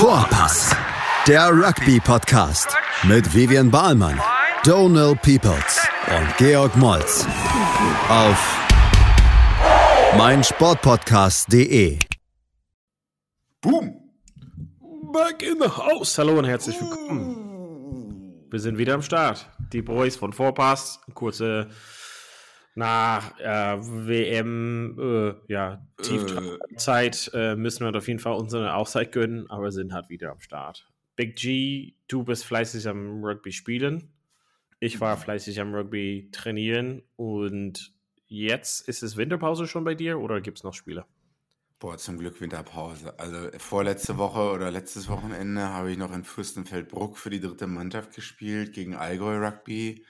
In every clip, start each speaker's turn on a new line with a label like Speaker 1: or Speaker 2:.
Speaker 1: Vorpass, der Rugby-Podcast mit Vivian Bahlmann, Donal Peoples und Georg Moltz auf meinsportpodcast.de.
Speaker 2: Boom!
Speaker 3: Back in the house. Hallo und herzlich willkommen. Wir sind wieder am Start. Die Boys von Vorpass. Kurze nach äh, WM, äh, ja, Tiefzeit äh, müssen wir auf jeden Fall unsere Auszeit gönnen, aber sind halt wieder am Start. Big G, du bist fleißig am Rugby spielen. Ich war fleißig am Rugby trainieren und jetzt ist es Winterpause schon bei dir oder gibt es noch Spiele?
Speaker 2: Boah, zum Glück Winterpause. Also vorletzte Woche oder letztes Wochenende habe ich noch in Fürstenfeldbruck für die dritte Mannschaft gespielt gegen Allgäu Rugby.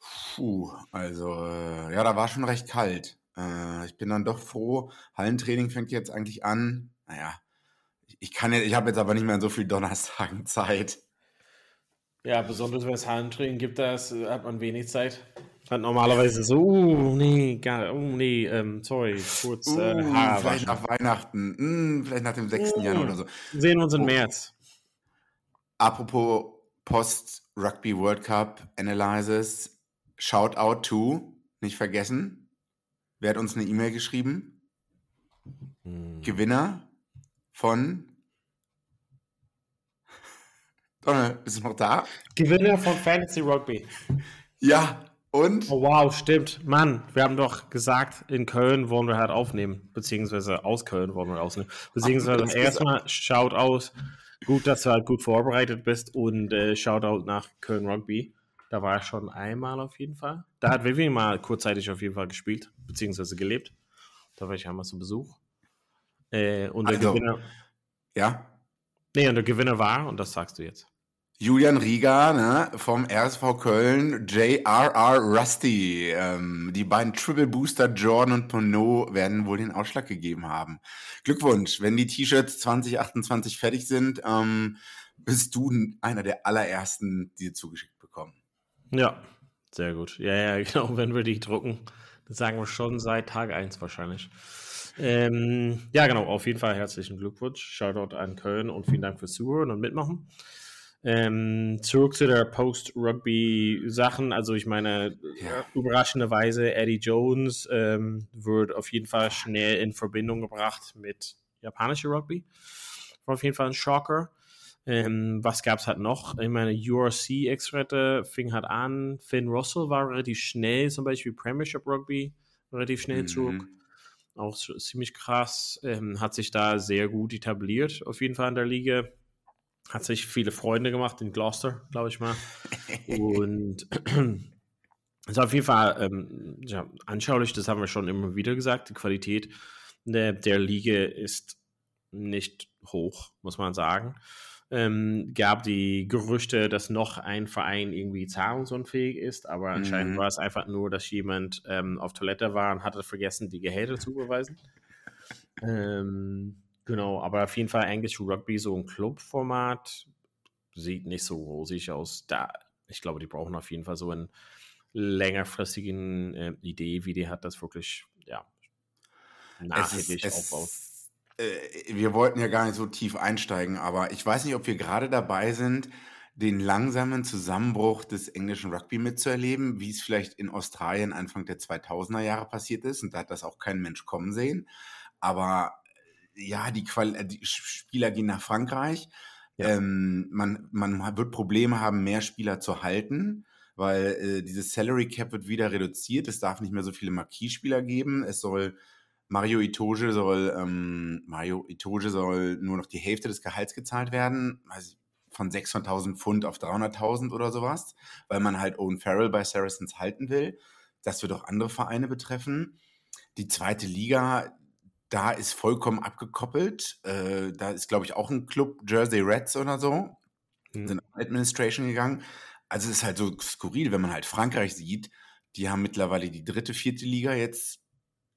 Speaker 2: Puh, also äh, ja, da war schon recht kalt. Äh, ich bin dann doch froh. Hallentraining fängt jetzt eigentlich an. Naja, ich, ich kann jetzt, ich habe jetzt aber nicht mehr so viel Donnerstagen Zeit.
Speaker 3: Ja, besonders wenn es Hallentraining gibt, da hat man wenig Zeit. Hat normalerweise so, uh, nee, gar, uh, nee, ähm, sorry, kurz
Speaker 2: Uh,
Speaker 3: äh, Haare
Speaker 2: vielleicht nach Weihnachten, hm, vielleicht nach dem 6. Januar oder so.
Speaker 3: Sehen uns im
Speaker 2: Oh.
Speaker 3: März.
Speaker 2: Apropos Post Rugby World Cup Analysis, shout out to, nicht vergessen. Wer hat uns eine E-Mail geschrieben?
Speaker 3: Hm.
Speaker 2: Gewinner von. Donald, bist du noch da?
Speaker 3: Gewinner von Fantasy Rugby.
Speaker 2: Ja, und?
Speaker 3: Oh wow, stimmt. Mann, wir haben doch gesagt, in Köln wollen wir halt aufnehmen, beziehungsweise aus Köln wollen wir aufnehmen. Beziehungsweise
Speaker 2: das
Speaker 3: erstmal schaut aus, gut, dass du halt gut vorbereitet bist und äh, Shoutout nach Köln Rugby. Da war ich schon einmal auf jeden Fall. Da hat Vivian mal kurzzeitig auf jeden Fall gespielt, beziehungsweise gelebt. Da war ich einmal zu Besuch. Äh, und der
Speaker 2: Also-
Speaker 3: Gewinner,
Speaker 2: Ja,
Speaker 3: nee, und der Gewinner war, und das sagst du jetzt.
Speaker 2: Julian Rieger ne, vom RSV Köln, JRR Rusty. Ähm, die beiden Triple Booster Jordan und Ponot werden wohl den Ausschlag gegeben haben. Glückwunsch, wenn die T-Shirts 2028 fertig sind, ähm, bist du einer der allerersten, die zugeschickt bekommen.
Speaker 3: Ja, sehr gut. Ja, ja, genau, wenn wir die drucken, das sagen wir schon seit Tag 1 wahrscheinlich. Ähm, ja, genau, auf jeden Fall herzlichen Glückwunsch. Shoutout an Köln und vielen Dank fürs Zuhören und Mitmachen. Ähm, zurück zu der Post-Rugby-Sachen. Also, ich meine,
Speaker 2: Ja.
Speaker 3: überraschenderweise, Eddie Jones ähm, wird auf jeden Fall schnell in Verbindung gebracht mit japanischer Rugby. War auf jeden Fall ein Shocker. Ähm, was gab es halt noch? Ich meine, URC-Extrette fing halt an. Finn Russell war relativ schnell, zum Beispiel Premiership Rugby, relativ schnell
Speaker 2: Mhm.
Speaker 3: zurück. Auch ziemlich krass. Ähm, hat sich da sehr gut etabliert, auf jeden Fall in der Liga. Hat sich viele Freunde gemacht in Gloucester, glaube ich mal. Und ist auf jeden Fall ähm, ja, anschaulich, das haben wir schon immer wieder gesagt. Die Qualität der, der Liga ist nicht hoch, muss man sagen. Ähm, gab die Gerüchte, dass noch ein Verein irgendwie zahlungsunfähig ist, aber anscheinend
Speaker 2: Mhm.
Speaker 3: war es einfach nur, dass jemand ähm, auf Toilette war und hatte vergessen, die Gehälter zu überweisen. ähm, genau, aber auf jeden Fall English Rugby, so ein Clubformat, sieht nicht so rosig aus. Da, ich glaube, die brauchen auf jeden Fall so eine längerfristigen äh, Idee, wie die hat das wirklich, ja, nachhaltig aufbaut.
Speaker 2: Äh, wir wollten ja gar nicht so tief einsteigen, aber ich weiß nicht, ob wir gerade dabei sind, den langsamen Zusammenbruch des englischen Rugby mitzuerleben, wie es vielleicht in Australien Anfang der 2000er Jahre passiert ist. Und da hat das auch kein Mensch kommen sehen. Aber äh, ja, die, Qual äh, die Spieler gehen nach Frankreich.
Speaker 3: Ja.
Speaker 2: Ähm, man, man wird Probleme haben, mehr Spieler zu halten, weil äh, dieses Salary Cap wird wieder reduziert. Es darf nicht mehr so viele Marquis-Spieler geben. Es soll Mario Itoge soll ähm, Mario Itoge soll nur noch die Hälfte des Gehalts gezahlt werden, also von 600.000 Pfund auf 300.000 oder sowas, weil man halt Owen Farrell bei Saracens halten will. Das wird auch andere Vereine betreffen. Die zweite Liga, da ist vollkommen abgekoppelt. Äh, da ist, glaube ich, auch ein Club, Jersey Reds oder so,
Speaker 3: Hm.
Speaker 2: sind in Administration gegangen. Also es ist halt so skurril, wenn man halt Frankreich sieht. Die haben mittlerweile die dritte, vierte Liga jetzt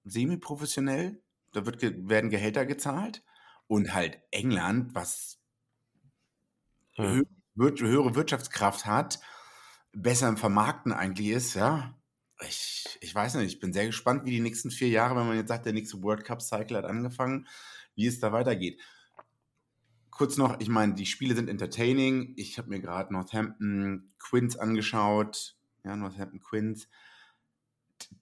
Speaker 2: semi-professionell. Da wird werden Gehälter gezahlt. Und halt England, was wir höhere Wirtschaftskraft hat, besser im Vermarkten eigentlich ist, ja. Ich, ich weiß nicht, ich bin sehr gespannt, wie die nächsten vier Jahre, wenn man jetzt sagt, der nächste World Cup Cycle hat angefangen, wie es da weitergeht. kurz noch, ich meine, die Spiele sind entertaining. Ich habe mir gerade Northampton Quins angeschaut. Ja, Northampton Quins.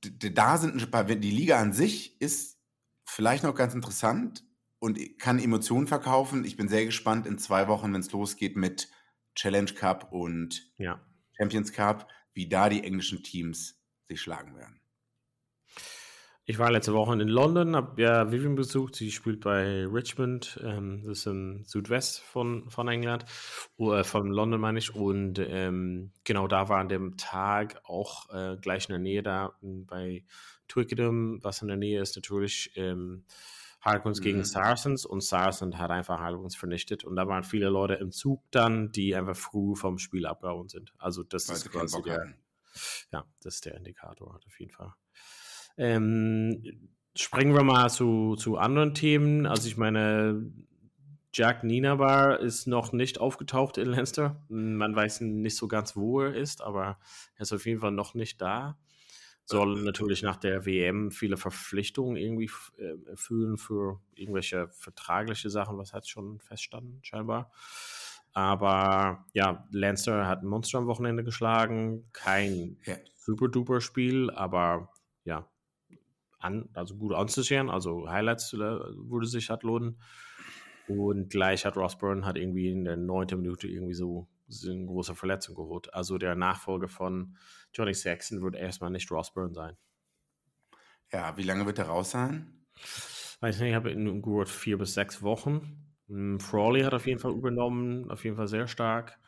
Speaker 2: Da sind die Liga an sich ist vielleicht noch ganz interessant und kann Emotionen verkaufen. Ich bin sehr gespannt in zwei Wochen, wenn es losgeht mit Challenge Cup und
Speaker 3: ja.
Speaker 2: Champions Cup, wie da die englischen Teams sich schlagen werden.
Speaker 3: Ich war letzte Woche in London, habe ja Vivian besucht. Sie spielt bei Richmond, ähm, das ist im Südwest von, von England, oder von London meine ich. Und ähm, genau da war an dem Tag auch äh, gleich in der Nähe da bei Twickenham, was in der Nähe ist, natürlich ähm, Harlequins mhm. gegen Saracens und Saracens hat einfach Harlequins vernichtet. Und da waren viele Leute im Zug dann, die einfach früh vom Spiel abgehauen sind. Also das Weil ist quasi der, ja, das ist der Indikator auf jeden Fall. Ähm, springen wir mal zu, zu anderen Themen. Also ich meine, Jack Ninabar ist noch nicht aufgetaucht in Leinster. Man weiß nicht so ganz, wo er ist, aber er ist auf jeden Fall noch nicht da. Soll natürlich nach der WM viele Verpflichtungen irgendwie äh, erfüllen für irgendwelche vertragliche Sachen, was hat schon feststanden, scheinbar. Aber ja, Lancer hat ein Monster am Wochenende geschlagen. Kein ja. super duper Spiel, aber ja, an, also gut anzusehen. Also Highlights äh, würde sich hat lohnen. Und gleich hat Ross Byrne hat irgendwie in der neunten Minute irgendwie so eine große Verletzung geholt. Also der Nachfolger von Johnny Saxon wird erstmal nicht Ross Byrne sein.
Speaker 2: Ja, wie lange wird er raus sein?
Speaker 3: Weiß nicht, ich habe gehört vier bis sechs Wochen. Hm, Frawley hat auf jeden Fall übernommen, auf jeden Fall sehr stark.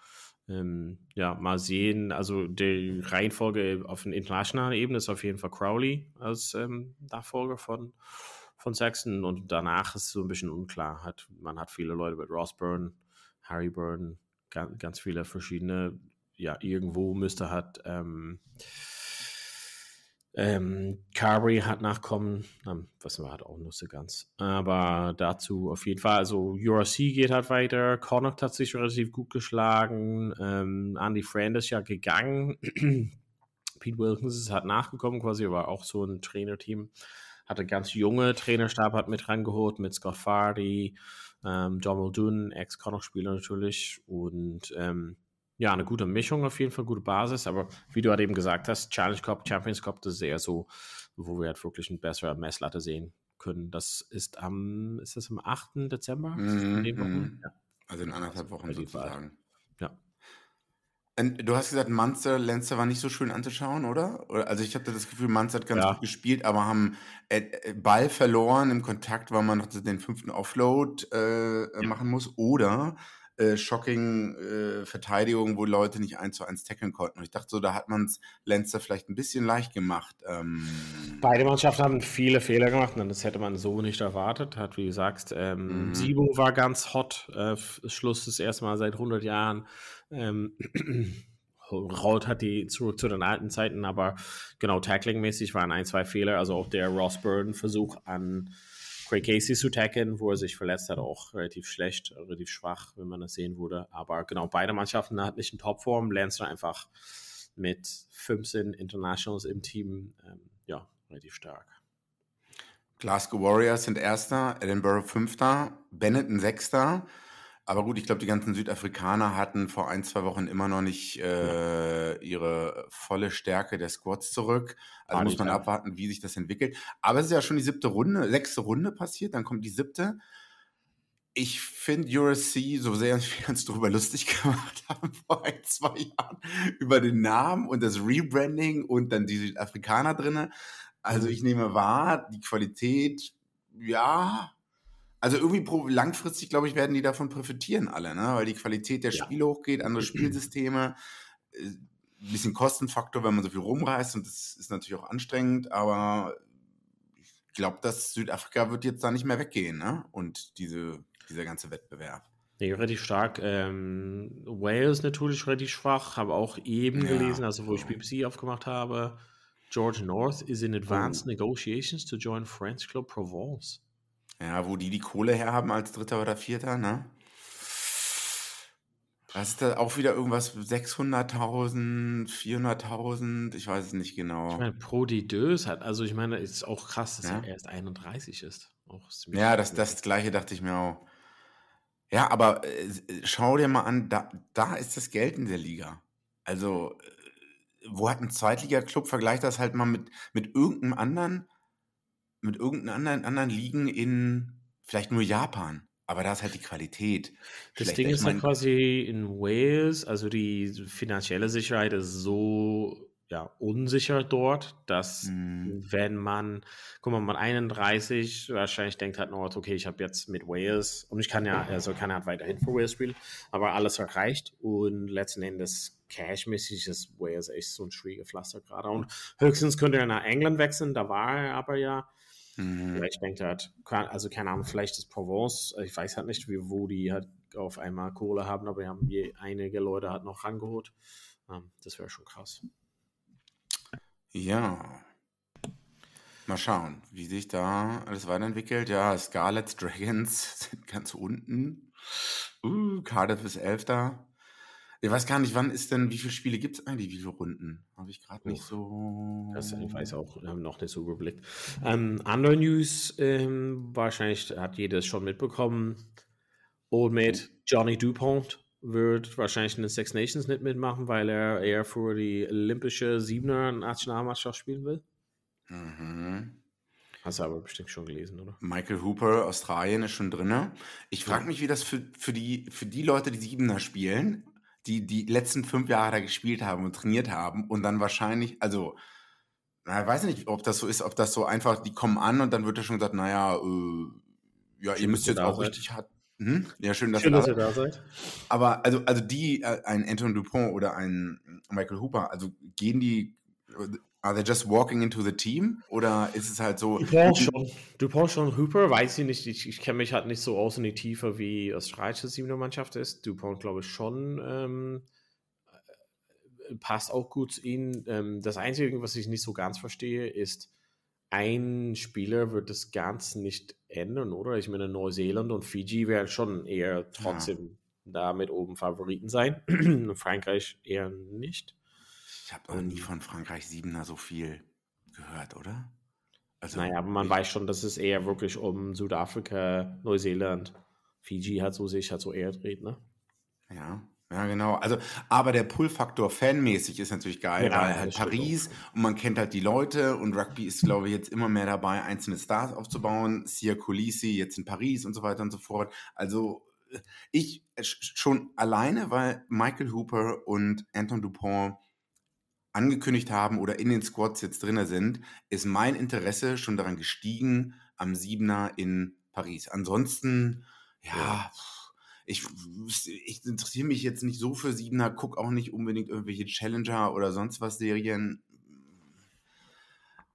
Speaker 3: Ähm, ja, mal sehen. Also die Reihenfolge auf einer internationalen Ebene ist auf jeden Fall Crowley als ähm, Nachfolger von, von Saxon und danach ist es so ein bisschen unklar. Hat, man hat viele Leute mit Ross Byrne, Harry Byrne, ganz, ganz viele verschiedene. Ja, irgendwo müsste hat ähm, ähm, Carberry hat Nachkommen, ähm, was wir halt auch nicht so ganz. Aber dazu auf jeden Fall, also URC geht halt weiter, Connacht hat sich relativ gut geschlagen, ähm, Andy Friend ist ja gegangen, Pete Wilkins ist halt nachgekommen quasi, war auch so ein Trainerteam, hatte ganz junge Trainerstab, hat mit rangeholt, mit Scott Fardy, ähm, John Muldoon, Ex-Connacht-Spieler natürlich. Und ähm, ja, eine gute Mischung auf jeden Fall, gute Basis, aber wie du halt eben gesagt hast, Challenge Cup, Champions Cup, das ist eher so, wo wir halt wirklich eine bessere Messlatte sehen können. Das ist am, ist das am 8. Dezember?
Speaker 2: Mm -hmm. ja. Also in anderthalb Wochen sozusagen.
Speaker 3: Ja.
Speaker 2: Und du hast gesagt, Munster, Lenzer war nicht so schön anzuschauen, oder? Also ich hatte das Gefühl, Munster hat ganz ja. gut gespielt, aber haben äh, äh, Ball verloren im Kontakt, weil man noch den fünften Offload äh, ja. machen muss. Oder äh, shocking äh, Verteidigung, wo Leute nicht eins zu eins tackeln konnten. Und ich dachte so, da hat man es Lenzer vielleicht ein bisschen leicht gemacht. Ähm,
Speaker 3: Beide Mannschaften haben viele Fehler gemacht und das hätte man so nicht erwartet. Hat, wie gesagt, ähm, mhm. Sibo war ganz hot. Äh, Schluss das erste Mal seit 100 Jahren. Ähm, Raut hat die zurück zu den alten Zeiten, aber genau, tackling-mäßig waren ein, zwei Fehler. Also auch der Ross Burden-Versuch an Craig Casey zu tackeln, wo er sich verletzt hat, auch relativ schlecht, relativ schwach, wenn man das sehen würde. Aber genau, beide Mannschaften hatten nicht in Topform. Lancer einfach mit 15 Internationals im Team, ähm, ja, relativ stark.
Speaker 2: Glasgow Warriors sind Erster, Edinburgh Fünfter, Benetton Sechster. Aber gut, ich glaube, die ganzen Südafrikaner hatten vor ein, zwei Wochen immer noch nicht äh, ihre volle Stärke der Squads zurück. Also muss man abwarten, wie sich das entwickelt. Aber es ist ja schon die siebte Runde, sechste Runde passiert, dann kommt die siebte. Ich finde USC, so sehr wir uns darüber lustig gemacht haben vor ein, zwei Jahren, über den Namen und das Rebranding und dann die Südafrikaner drinne. Also mhm. ich nehme wahr, die Qualität, ja, also irgendwie langfristig, glaube ich, werden die davon profitieren alle, ne? weil die Qualität der Spiele ja. hochgeht, andere Spielsysteme, äh, ein bisschen Kostenfaktor, wenn man so viel rumreist und das ist natürlich auch anstrengend, aber ich glaube, dass Südafrika wird jetzt da nicht mehr weggehen ne? und diese, dieser ganze Wettbewerb.
Speaker 3: Nee, relativ stark. Ähm, Wales natürlich relativ schwach, habe auch eben ja, gelesen, also wo ich BBC aufgemacht habe. George North is in advanced oh. negotiations to join French Club Provence.
Speaker 2: Ja, wo die die Kohle herhaben als Dritter oder Vierter, ne? Was ist da auch wieder irgendwas 600.000, 400.000? Ich weiß es nicht genau.
Speaker 3: Ich meine, Prodi Dös hat, also ich meine, es ist auch krass, dass ja? er erst 31 ist.
Speaker 2: ja, das, das Gleiche dachte ich mir auch. Ja, aber äh, schau dir mal an, da, da ist das Geld in der Liga. Also, äh, wo hat ein Zweitliga-Club, vergleicht das halt mal mit, mit irgendeinem anderen, mit irgendeinem anderen, anderen Ligen in vielleicht nur Japan. Aber da ist halt die Qualität.
Speaker 3: Das Ding ist ja quasi in Wales, also die finanzielle Sicherheit ist so ja, unsicher dort, dass mhm. wenn man, guck mal, mit 31 wahrscheinlich denkt halt noch, okay, ich habe jetzt mit Wales und ich kann ja, also kann halt weiterhin für Wales spielen, aber alles erreicht und letzten Endes cashmäßig ist Wales echt so ein schwieriger Pflaster gerade und höchstens könnte er nach England wechseln, da war er aber ja Mhm. Vielleicht denkt er halt, also keine Ahnung, vielleicht ist Provence, ich weiß halt nicht, wie, wo die halt auf einmal Kohle haben, aber wir haben je, einige Leute halt noch rangeholt. Ähm, das wäre schon krass.
Speaker 2: Ja. Mal schauen, wie sich da alles weiterentwickelt. Ja, Scarlet Dragons sind ganz unten. Uh, Cardiff ist Elfter. Ich weiß gar nicht, wann ist denn, wie viele Spiele gibt es eigentlich, wie viele Runden? Habe ich gerade nicht so.
Speaker 3: Das, ich weiß auch wir haben noch nicht so überblickt. Ähm, andere News, ähm, wahrscheinlich hat jeder schon mitbekommen. Old Mate Johnny Dupont wird wahrscheinlich in den Six Nations nicht mitmachen, weil er eher für die olympische Siebener Nationalmannschaft spielen will. Mhm. Hast du aber bestimmt schon gelesen, oder?
Speaker 2: Michael Hooper, Australien, ist schon drin. Ich frage mich, wie das für, für, die, für die Leute, die Siebener spielen, die die letzten fünf Jahre da gespielt haben und trainiert haben und dann wahrscheinlich, also, na, ich weiß nicht, ob das so ist, ob das so einfach, die kommen an und dann wird da schon gesagt, naja, äh, ja, schön, ihr müsst jetzt auch seid. richtig hart. Hm? Ja, schön, dass, schön, ihr, dass da ihr da seid. Aber also, also die, äh, ein Anton Dupont oder ein Michael Hooper, also gehen die Are they just walking into the team? Oder ist es halt so.
Speaker 3: Dupont schon. Dupont schon. Hooper weiß ich nicht. Ich, ich kenne mich halt nicht so aus in die Tiefe, wie australische Siebener Mannschaft ist. Dupont, glaube ich, schon. Ähm, äh, passt auch gut zu ihnen. Ähm, das Einzige, was ich nicht so ganz verstehe, ist, ein Spieler wird das Ganze nicht ändern, oder? Ich meine, Neuseeland und Fiji werden schon eher trotzdem ja. da mit oben Favoriten sein. Frankreich eher nicht.
Speaker 2: Ich habe noch nie von Frankreich Siebener so viel gehört, oder?
Speaker 3: Also, naja, aber man weiß schon, dass es eher wirklich um Südafrika, Neuseeland, Fiji hat so sich halt so eher dreht, ne?
Speaker 2: Ja, ja, genau. Also, aber der Pull-Faktor fanmäßig ist natürlich geil, ja, weil halt Paris und man kennt halt die Leute und Rugby ist, glaube ich, jetzt immer mehr dabei, einzelne Stars aufzubauen. Sia Colisi jetzt in Paris und so weiter und so fort. Also, ich schon alleine, weil Michael Hooper und Anton Dupont angekündigt haben oder in den Squads jetzt drin sind, ist mein Interesse schon daran gestiegen am Siebener in Paris. Ansonsten, ja. Ich, ich interessiere mich jetzt nicht so für Siebener, gucke auch nicht unbedingt irgendwelche Challenger oder sonst was Serien.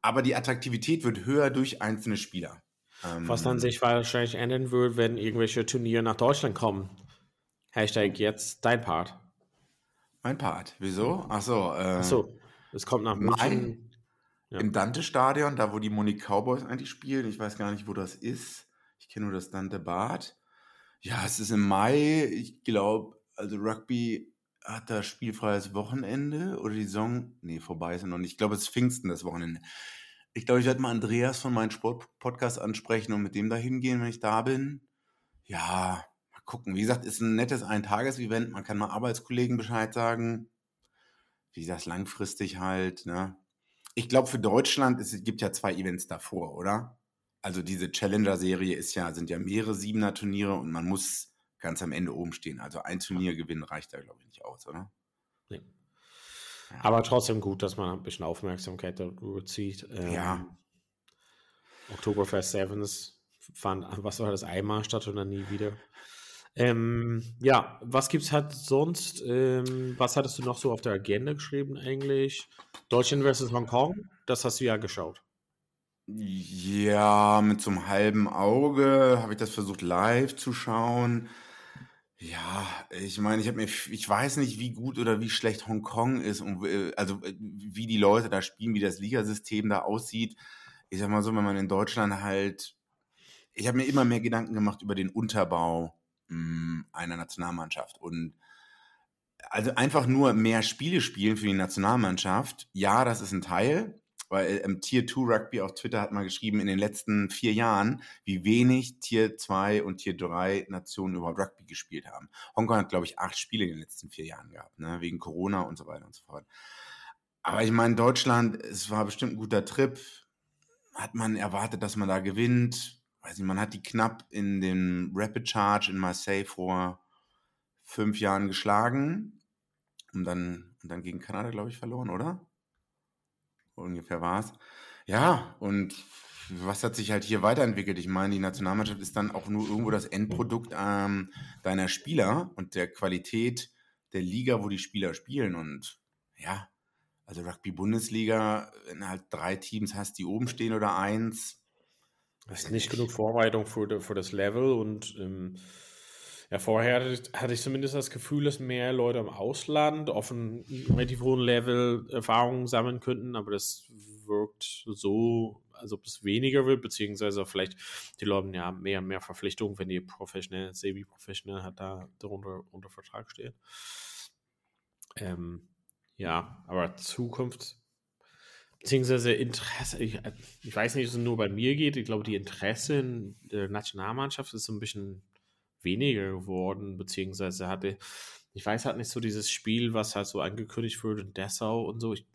Speaker 2: Aber die Attraktivität wird höher durch einzelne Spieler.
Speaker 3: Was dann ähm, sich wahrscheinlich ändern wird, wenn irgendwelche Turniere nach Deutschland kommen. Hashtag jetzt dein Part.
Speaker 2: Mein Part. Wieso? Achso. Äh,
Speaker 3: Achso. Es kommt nach München.
Speaker 2: Ja. Im Dante-Stadion, da wo die Monique Cowboys eigentlich spielen. Ich weiß gar nicht, wo das ist. Ich kenne nur das Dante Bad. Ja, es ist im Mai. Ich glaube, also Rugby hat da spielfreies Wochenende oder die Saison. Nee, vorbei ist ja noch nicht. Ich glaube, es ist Pfingsten das Wochenende. Ich glaube, ich werde mal Andreas von meinem Sportpodcast ansprechen und mit dem da hingehen, wenn ich da bin. Ja, gucken. Wie gesagt, ist ein nettes Eintages-Event. Man kann mal Arbeitskollegen Bescheid sagen. Wie gesagt, langfristig halt. Ne? Ich glaube, für Deutschland, es gibt ja zwei Events davor, oder? Also diese Challenger-Serie ist ja, sind ja mehrere Siebener-Turniere und man muss ganz am Ende oben stehen. Also ein Turnier gewinnen reicht da, glaube ich, nicht aus, oder? Nee.
Speaker 3: Ja. Aber trotzdem gut, dass man ein bisschen Aufmerksamkeit darüber zieht. Ähm, ja. Oktoberfest Sevens fand, was war das, einmal statt oder nie wieder? Ähm, ja, was gibt's halt sonst? Ähm, was hattest du noch so auf der Agenda geschrieben eigentlich? Deutschland versus Hongkong, das hast du ja geschaut.
Speaker 2: Ja, mit so einem halben Auge habe ich das versucht live zu schauen. Ja, ich meine, ich habe mir, ich weiß nicht, wie gut oder wie schlecht Hongkong ist und äh, also äh, wie die Leute da spielen, wie das Ligasystem da aussieht. Ich sag mal so, wenn man in Deutschland halt, ich habe mir immer mehr Gedanken gemacht über den Unterbau hm, einer Nationalmannschaft. Und also einfach nur mehr Spiele spielen für die Nationalmannschaft, ja, das ist ein Teil, Weil ähm, Tier 2 Rugby auf Twitter hat mal geschrieben, in den letzten vier Jahren, wie wenig Tier 2 und Tier 3 Nationen überhaupt Rugby gespielt haben. Hongkong hat, glaube ich, acht Spiele in den letzten vier Jahren gehabt, ne? wegen Corona und so weiter und so fort. Aber ich meine, Deutschland, es war bestimmt ein guter Trip. Hat man erwartet, dass man da gewinnt? Weiß nicht, man hat die knapp in den Rapid Charge in Marseille vor fünf Jahren geschlagen und dann, und dann gegen Kanada, glaube ich, verloren, oder? Ungefähr war es. Ja, und was hat sich halt hier weiterentwickelt? Ich meine, die Nationalmannschaft ist dann auch nur irgendwo das Endprodukt ähm, deiner Spieler und der Qualität der Liga, wo die Spieler spielen. Und ja, also Rugby-Bundesliga, wenn du halt drei Teams hast, die oben stehen oder eins.
Speaker 3: Das ist nicht genug Vorbereitung für, für das Level und ähm, ja, vorher hatte ich, zumindest das Gefühl, dass mehr Leute im Ausland auf einem relativ hohen Level Erfahrungen sammeln könnten, aber das wirkt so, als ob es weniger wird, beziehungsweise vielleicht die Leute ja mehr und mehr Verpflichtungen, wenn die professionell, semi-professionell hat da darunter unter Vertrag stehen. Ähm, ja, aber Zukunft, beziehungsweise Interesse, ich, ich weiß nicht, ob es nur bei mir geht, ich glaube, die Interesse in der Nationalmannschaft ist so ein bisschen weniger geworden, beziehungsweise hatte, ich weiß halt nicht so dieses Spiel, was halt so angekündigt wurde in Dessau und so. Ich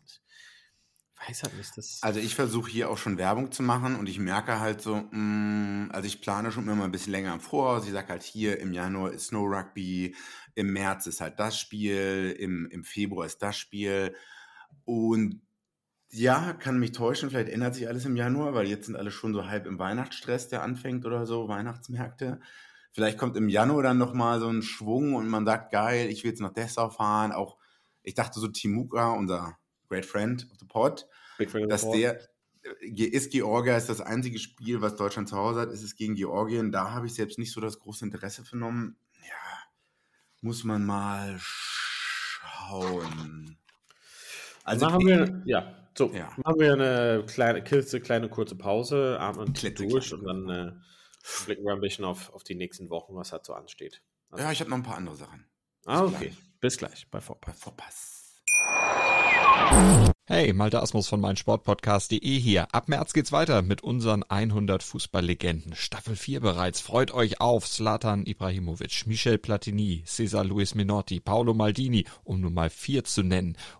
Speaker 3: weiß halt nicht, das.
Speaker 2: Also ich versuche hier auch schon Werbung zu machen und ich merke halt so, mh, mm, also ich plane schon immer ein bisschen länger im Voraus. Ich sage halt hier im Januar ist Snow Rugby, im März ist halt das Spiel, im, im Februar ist das Spiel. Und ja, kann mich täuschen, vielleicht ändert sich alles im Januar, weil jetzt sind alle schon so halb im Weihnachtsstress, der anfängt oder so, Weihnachtsmärkte. Vielleicht kommt im Januar dann nochmal so ein Schwung und man sagt, geil, ich will jetzt nach Dessau fahren. Auch, ich dachte so Timuka, unser Great Friend of the Pod, dass the der, äh, ist Georgia, ist das einzige Spiel, was Deutschland zu Hause hat, ist es gegen Georgien. Da habe ich selbst nicht so das große Interesse vernommen. Ja, muss man mal schauen.
Speaker 3: Also machen wir, ja, so, ja. machen wir eine kleine, kurze, kleine kurze Pause, atmen durch und dann äh, blicken wir ein bisschen auf, auf die nächsten Wochen, was halt so ansteht.
Speaker 2: Also, ja, ich habe noch ein paar andere Sachen.
Speaker 3: Ah, okay. Gleich. Bis gleich bei Vorpass. Bei Vorpass.
Speaker 4: Hey, Malte Asmus von meinsportpodcast.de hier. Ab März geht's weiter mit unseren 100 Fußballlegenden. Staffel 4 bereits. Freut euch auf Zlatan Ibrahimovic, Michel Platini, Cesar Luis Minotti, Paolo Maldini, um nur mal vier zu nennen.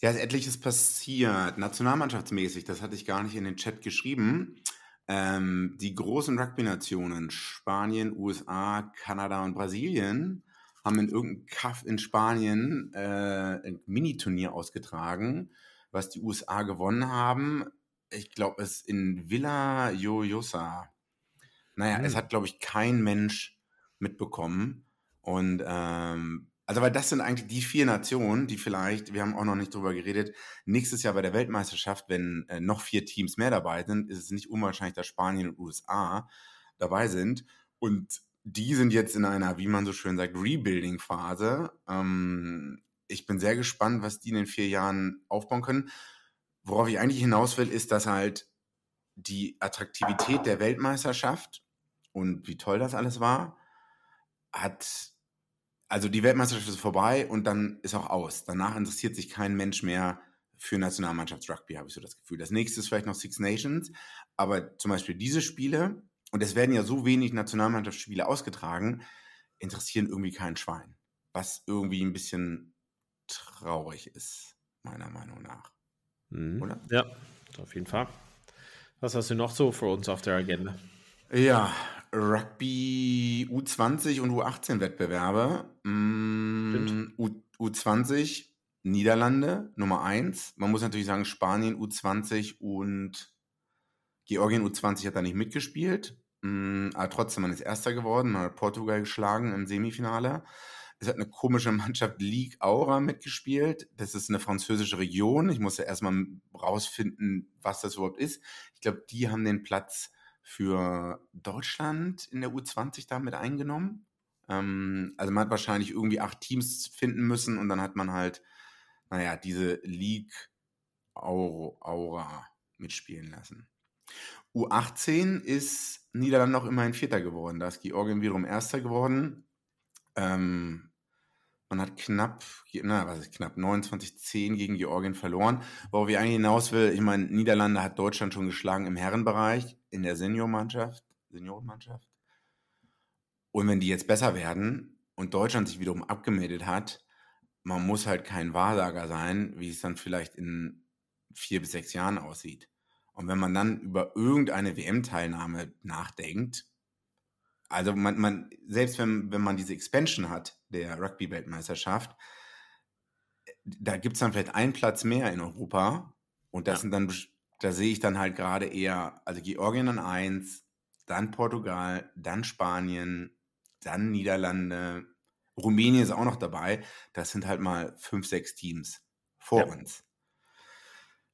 Speaker 2: Ja, ist etliches passiert. Nationalmannschaftsmäßig, das hatte ich gar nicht in den Chat geschrieben. Ähm, die großen Rugby-Nationen, Spanien, USA, Kanada und Brasilien, haben in irgendeinem Kaff in Spanien äh, ein Miniturnier ausgetragen, was die USA gewonnen haben ich glaube, es in Villa Jojosa. Naja, hm. es hat, glaube ich, kein Mensch mitbekommen. Und ähm, also, weil das sind eigentlich die vier Nationen, die vielleicht, wir haben auch noch nicht drüber geredet, nächstes Jahr bei der Weltmeisterschaft, wenn äh, noch vier Teams mehr dabei sind, ist es nicht unwahrscheinlich, dass Spanien und USA dabei sind. Und die sind jetzt in einer, wie man so schön sagt, Rebuilding-Phase. Ähm, ich bin sehr gespannt, was die in den vier Jahren aufbauen können worauf ich eigentlich hinaus will, ist, dass halt die Attraktivität der Weltmeisterschaft und wie toll das alles war, hat, also die Weltmeisterschaft ist vorbei und dann ist auch aus. Danach interessiert sich kein Mensch mehr für Nationalmannschaftsrugby, habe ich so das Gefühl. Das nächste ist vielleicht noch Six Nations, aber zum Beispiel diese Spiele, und es werden ja so wenig Nationalmannschaftsspiele ausgetragen, interessieren irgendwie kein Schwein. Was irgendwie ein bisschen traurig ist, meiner Meinung nach.
Speaker 3: Mhm. Oder? Ja, auf jeden Fall. Was hast du noch so für uns auf der Agenda?
Speaker 2: Ja, Rugby U20 und U18 Wettbewerbe. Mm, U, U20 Niederlande Nummer 1. Man muss natürlich sagen, Spanien U20 und Georgien U20 hat da nicht mitgespielt. Mm, aber trotzdem, man ist Erster geworden. Man hat Portugal geschlagen im Semifinale. Es hat eine komische Mannschaft League Aura mitgespielt. Das ist eine französische Region. Ich musste erstmal rausfinden, was das überhaupt ist. Ich glaube, die haben den Platz für Deutschland in der U20 damit eingenommen. Ähm, also man hat wahrscheinlich irgendwie acht Teams finden müssen und dann hat man halt, naja, diese League Aura mitspielen lassen. U18 ist Niederlande noch immerhin Vierter geworden. Da ist Georgien wiederum Erster geworden. Ähm, man hat knapp, na, was ist knapp, 29-10 gegen Georgien verloren. Worauf ich eigentlich hinaus will, ich meine, Niederlande hat Deutschland schon geschlagen im Herrenbereich, in der Seniormannschaft, Seniorenmannschaft. Und wenn die jetzt besser werden und Deutschland sich wiederum abgemeldet hat, man muss halt kein Wahrsager sein, wie es dann vielleicht in vier bis sechs Jahren aussieht. Und wenn man dann über irgendeine WM-Teilnahme nachdenkt, also man, man, selbst wenn, wenn man diese Expansion hat, der Rugby-Weltmeisterschaft, da gibt es dann vielleicht einen Platz mehr in Europa. Und das ja. sind dann, da sehe ich dann halt gerade eher, also Georgien an eins, dann Portugal, dann Spanien, dann Niederlande, Rumänien ist auch noch dabei. Das sind halt mal fünf, sechs Teams vor ja. uns.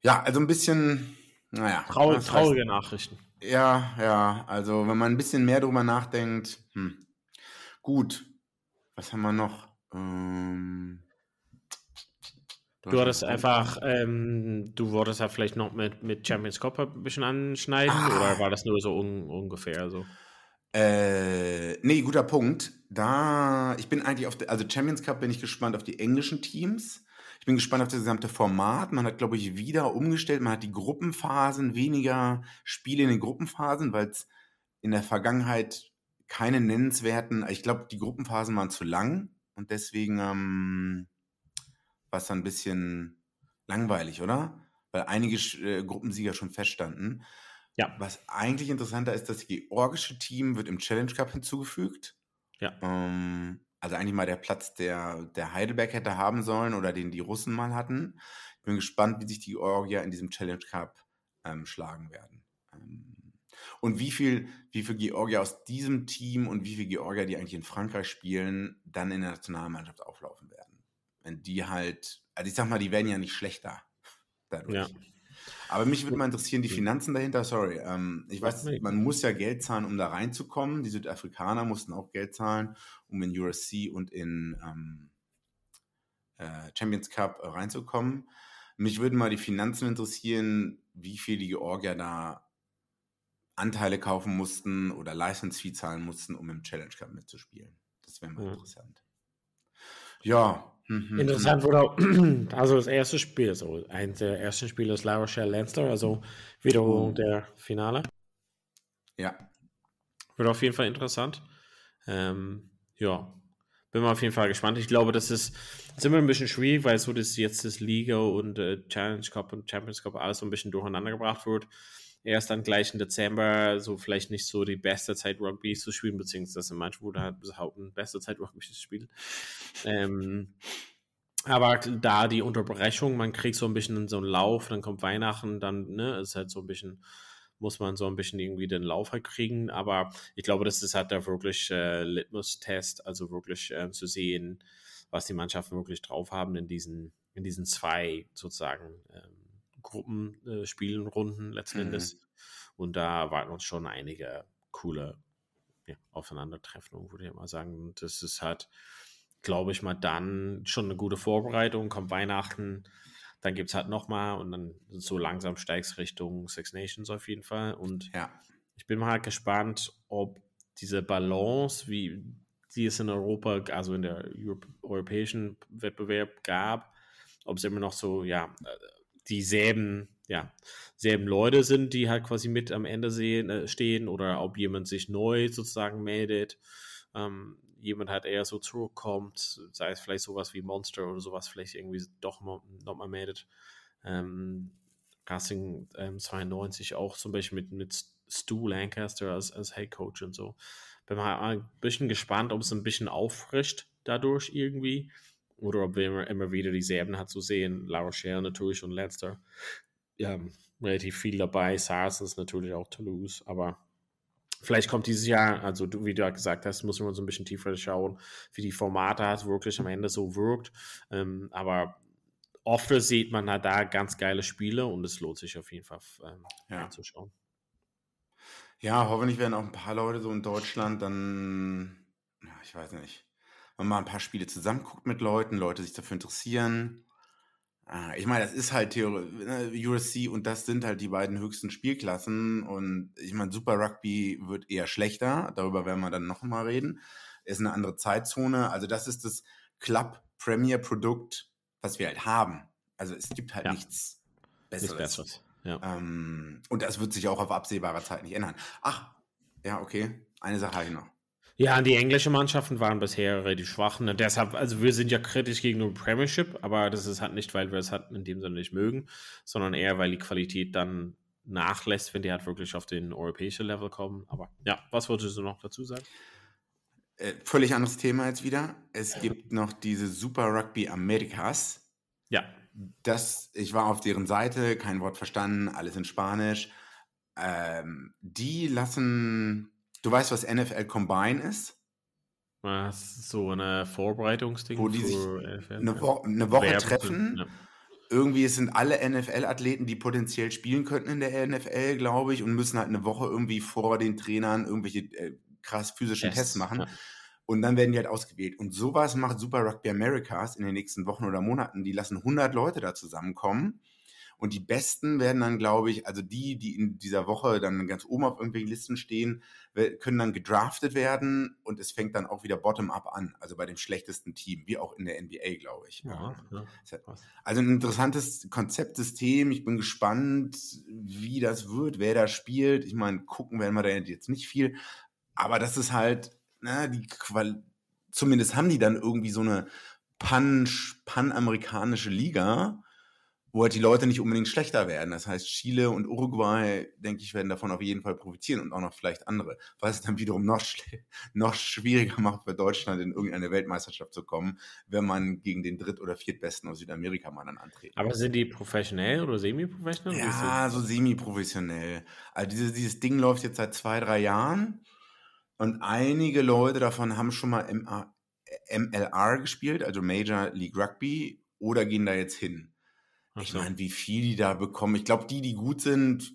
Speaker 2: Ja, also ein bisschen, naja.
Speaker 3: Trau traurige heißt, Nachrichten.
Speaker 2: Ja, ja, also wenn man ein bisschen mehr drüber nachdenkt, hm. gut, was haben wir noch? Ähm,
Speaker 3: du hattest einfach, ähm, du wolltest ja vielleicht noch mit, mit Champions Cup ein bisschen anschneiden ah. oder war das nur so un ungefähr so?
Speaker 2: Äh, nee, guter Punkt. Da, ich bin eigentlich auf, der, also Champions Cup bin ich gespannt auf die englischen Teams. Ich bin gespannt auf das gesamte Format. Man hat, glaube ich, wieder umgestellt. Man hat die Gruppenphasen, weniger Spiele in den Gruppenphasen, weil es in der Vergangenheit keine nennenswerten, ich glaube, die Gruppenphasen waren zu lang und deswegen ähm, war es dann ein bisschen langweilig, oder? Weil einige äh, Gruppensieger schon feststanden. Ja. Was eigentlich interessanter ist, das georgische Team wird im Challenge Cup hinzugefügt. Ja. Ähm, also eigentlich mal der Platz, der, der Heidelberg hätte haben sollen oder den die Russen mal hatten. Ich bin gespannt, wie sich die Georgier in diesem Challenge Cup ähm, schlagen werden. Ähm, und wie viel, wie viel Georgier aus diesem Team und wie viele Georgier, die eigentlich in Frankreich spielen, dann in der Nationalmannschaft auflaufen werden. Wenn die halt, also ich sag mal, die werden ja nicht schlechter dadurch. Ja. Aber mich würde mal interessieren, die Finanzen dahinter, sorry. Ähm, ich weiß, man muss ja Geld zahlen, um da reinzukommen. Die Südafrikaner mussten auch Geld zahlen, um in USC und in ähm, äh, Champions Cup äh, reinzukommen. Mich würden mal die Finanzen interessieren, wie viel die Georgier da Anteile kaufen mussten oder License Fee zahlen mussten, um im Challenge Cup mitzuspielen. Das wäre mal mhm. interessant. Ja,
Speaker 3: Mhm. Interessant wurde also das erste Spiel, so ein der ersten Spiele ist La Rochelle Leinster, also Wiederholung oh. der Finale.
Speaker 2: Ja.
Speaker 3: Wird auf jeden Fall interessant. Ähm, ja, bin mal auf jeden Fall gespannt. Ich glaube, das ist, ist immer ein bisschen schwierig, weil so das jetzt das Liga und äh, Challenge Cup und Champions Cup alles so ein bisschen durcheinander gebracht wird erst dann gleich im Dezember so vielleicht nicht so die beste Zeit Rugby zu spielen, beziehungsweise manche wurde halt behaupten, beste Zeit Rugby zu spielen. Ähm, aber da die Unterbrechung, man kriegt so ein bisschen so einen Lauf, dann kommt Weihnachten, dann ne, ist halt so ein bisschen, muss man so ein bisschen irgendwie den Lauf halt kriegen. Aber ich glaube, das ist halt der wirklich äh, Litmus-Test, also wirklich äh, zu sehen, was die Mannschaften wirklich drauf haben in diesen, in diesen zwei sozusagen ähm, Gruppenspielen, äh, Runden letzten mhm. Endes. Und da erwarten uns schon einige coole ja, Aufeinandertreffen, würde ich mal sagen. Und das ist halt, glaube ich mal, dann schon eine gute Vorbereitung. Kommt Weihnachten, dann gibt es halt nochmal und dann so langsam steigst Richtung Six Nations auf jeden Fall. Und ja. ich bin mal halt gespannt, ob diese Balance, wie die es in Europa, also in der europäischen Wettbewerb gab, ob es immer noch so, ja, dieselben, ja, selben Leute sind, die halt quasi mit am Ende sehen, äh, stehen oder ob jemand sich neu sozusagen meldet. Ähm, jemand halt eher so zurückkommt, sei es vielleicht sowas wie Monster oder sowas, vielleicht irgendwie doch noch, noch mal meldet. Ähm, Casting ähm, 92 auch zum Beispiel mit, mit Stu Lancaster als, als Head Coach und so. Bin mal ein bisschen gespannt, ob es ein bisschen auffrischt dadurch irgendwie oder ob wir immer, immer wieder dieselben hat zu sehen. La Rochelle natürlich und Leicester. Ja, relativ viel dabei. Saracens natürlich auch Toulouse, aber vielleicht kommt dieses Jahr, also du, wie du gesagt hast, muss man so ein bisschen tiefer schauen, wie die Formate hat, wirklich am Ende so wirkt. Ähm, aber oft sieht man halt da ganz geile Spiele und es lohnt sich auf jeden Fall ähm, ja. anzuschauen.
Speaker 2: Ja, hoffentlich werden auch ein paar Leute so in Deutschland dann, ja, ich weiß nicht, man mal ein paar Spiele zusammen guckt mit Leuten, Leute sich dafür interessieren. Ah, Ich meine, das ist halt Theor ne, USC und das sind halt die beiden höchsten Spielklassen. Und ich meine, Super Rugby wird eher schlechter. Darüber werden wir dann noch mal reden. Ist eine andere Zeitzone. Also das ist das Club Premier Produkt, was wir halt haben. Also es gibt halt
Speaker 3: Ja.
Speaker 2: nichts Besseres.
Speaker 3: besseres. Ja.
Speaker 2: Ähm, und das wird sich auch auf absehbare Zeit nicht ändern. Ach, ja, okay. Eine Sache habe ich noch.
Speaker 3: Ja, die englischen Mannschaften waren bisher relativ schwach. Und deshalb, also wir sind ja kritisch gegenüber Premiership, aber das ist halt nicht, weil wir es halt in dem Sinne nicht mögen, sondern eher, weil die Qualität dann nachlässt, wenn die halt wirklich auf den europäischen Level kommen. Aber ja, was wolltest du noch dazu sagen?
Speaker 2: Äh, völlig anderes Thema jetzt wieder. Es gibt noch diese Super Rugby Americas.
Speaker 3: Ja,
Speaker 2: Das, ich war auf deren Seite, kein Wort verstanden, alles in Spanisch. Ähm, die lassen, du weißt, was NFL Combine ist?
Speaker 3: das ist so eine Vorbereitungsding
Speaker 2: Wo die sich
Speaker 3: NFL.
Speaker 2: Eine, Wo eine Woche
Speaker 3: Werben-
Speaker 2: treffen.
Speaker 3: Ja.
Speaker 2: Irgendwie es sind alle NFL-Athleten, die potenziell spielen könnten in der NFL, glaube ich, und müssen halt eine Woche irgendwie vor den Trainern irgendwelche äh, krass physischen Tests, machen.
Speaker 3: Ja.
Speaker 2: Und dann werden die halt ausgewählt. Und sowas macht Super Rugby Americas in den nächsten Wochen oder Monaten. Die lassen 100 Leute da zusammenkommen. Und die Besten werden dann, glaube ich, also die, die in dieser Woche dann ganz oben auf irgendwelchen Listen stehen, können dann gedraftet werden. Und es fängt dann auch wieder bottom-up an. Also bei dem schlechtesten Team, wie auch in der NBA, glaube ich.
Speaker 3: Ja,
Speaker 2: Ähm,
Speaker 3: ja.
Speaker 2: Also ein interessantes Konzeptsystem. Ich bin gespannt, wie das wird, wer da spielt. Ich meine, gucken werden wir da jetzt nicht viel. Aber das ist halt, na, die Qual zumindest haben die dann irgendwie so eine pan panamerikanische Liga, wo halt die Leute nicht unbedingt schlechter werden. Das heißt, Chile und Uruguay, denke ich, werden davon auf jeden Fall profitieren und auch noch vielleicht andere. Was es dann wiederum noch, noch schwieriger macht für Deutschland, in irgendeine Weltmeisterschaft zu kommen, wenn man gegen den dritt- oder viertbesten aus Südamerika mal dann antreten
Speaker 3: Aber sind die professionell oder semi-professionell?
Speaker 2: Ja, so semi-professionell. Also dieses, dieses Ding läuft jetzt seit zwei, drei Jahren und einige Leute davon haben schon mal MA, MLR gespielt, also Major League Rugby, oder gehen da jetzt hin.
Speaker 3: Ach
Speaker 2: Ich
Speaker 3: so.
Speaker 2: meine, wie viel die da bekommen. Ich glaube, die, die gut sind,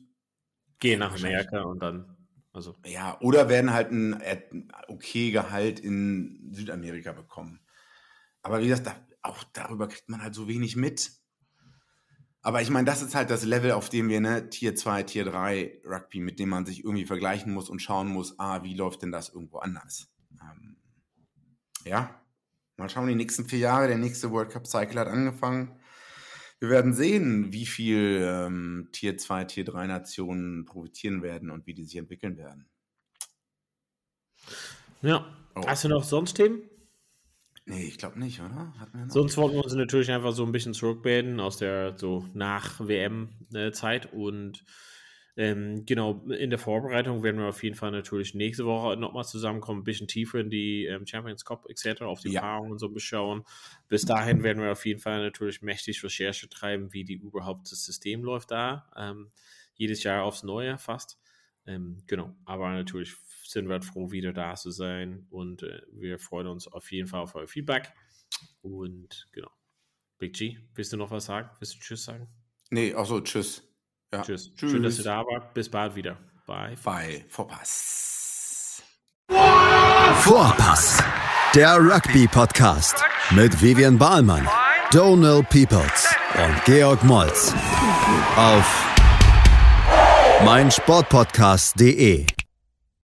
Speaker 3: Gehen nach Amerika und dann, also,
Speaker 2: ja, oder werden halt ein, äh, okay Gehalt in Südamerika bekommen. Aber wie gesagt, da, auch darüber kriegt man halt so wenig mit. Aber ich meine, das ist halt das Level, auf dem wir, ne, Tier 2, Tier 3 Rugby, mit dem man sich irgendwie vergleichen muss und schauen muss, ah, wie läuft denn das irgendwo anders? Ähm, ja, mal schauen, die nächsten vier Jahre, der nächste World Cup Cycle hat angefangen. Wir werden sehen, wie viel ähm, Tier 2, Tier 3 Nationen profitieren werden und wie die sich entwickeln werden.
Speaker 3: ja.
Speaker 2: Oh.
Speaker 3: Hast du noch sonst Themen?
Speaker 2: Nee, ich glaube nicht, oder?
Speaker 3: Sonst wollten wir uns natürlich einfach so ein bisschen zurückbilden aus der so nach WM-Zeit und ähm, genau in der Vorbereitung werden wir auf jeden Fall natürlich nächste Woche nochmal zusammenkommen, ein bisschen tiefer in die ähm, Champions Cup etc., auf die
Speaker 2: Ja.
Speaker 3: Paarungen und so beschauen. Bis dahin werden wir auf jeden Fall natürlich mächtig Recherche treiben, wie die überhaupt das System läuft da. Ähm, jedes Jahr aufs Neue fast. Ähm, genau, aber natürlich sind wir froh, wieder da zu sein und äh, wir freuen uns auf jeden Fall auf euer Feedback. Und genau. Big G, willst du noch was sagen? Willst du Tschüss sagen?
Speaker 2: Nee, ach so, tschüss. Ja.
Speaker 3: Tschüss.
Speaker 2: Tschüss.
Speaker 3: Schön, dass du da warst. Bis bald wieder. Bye.
Speaker 2: Bei Vorpass.
Speaker 1: Vorpass, der Rugby-Podcast mit Vivian Bahlmann, Donal Peoples und Georg Moltz auf meinsportpodcast.de.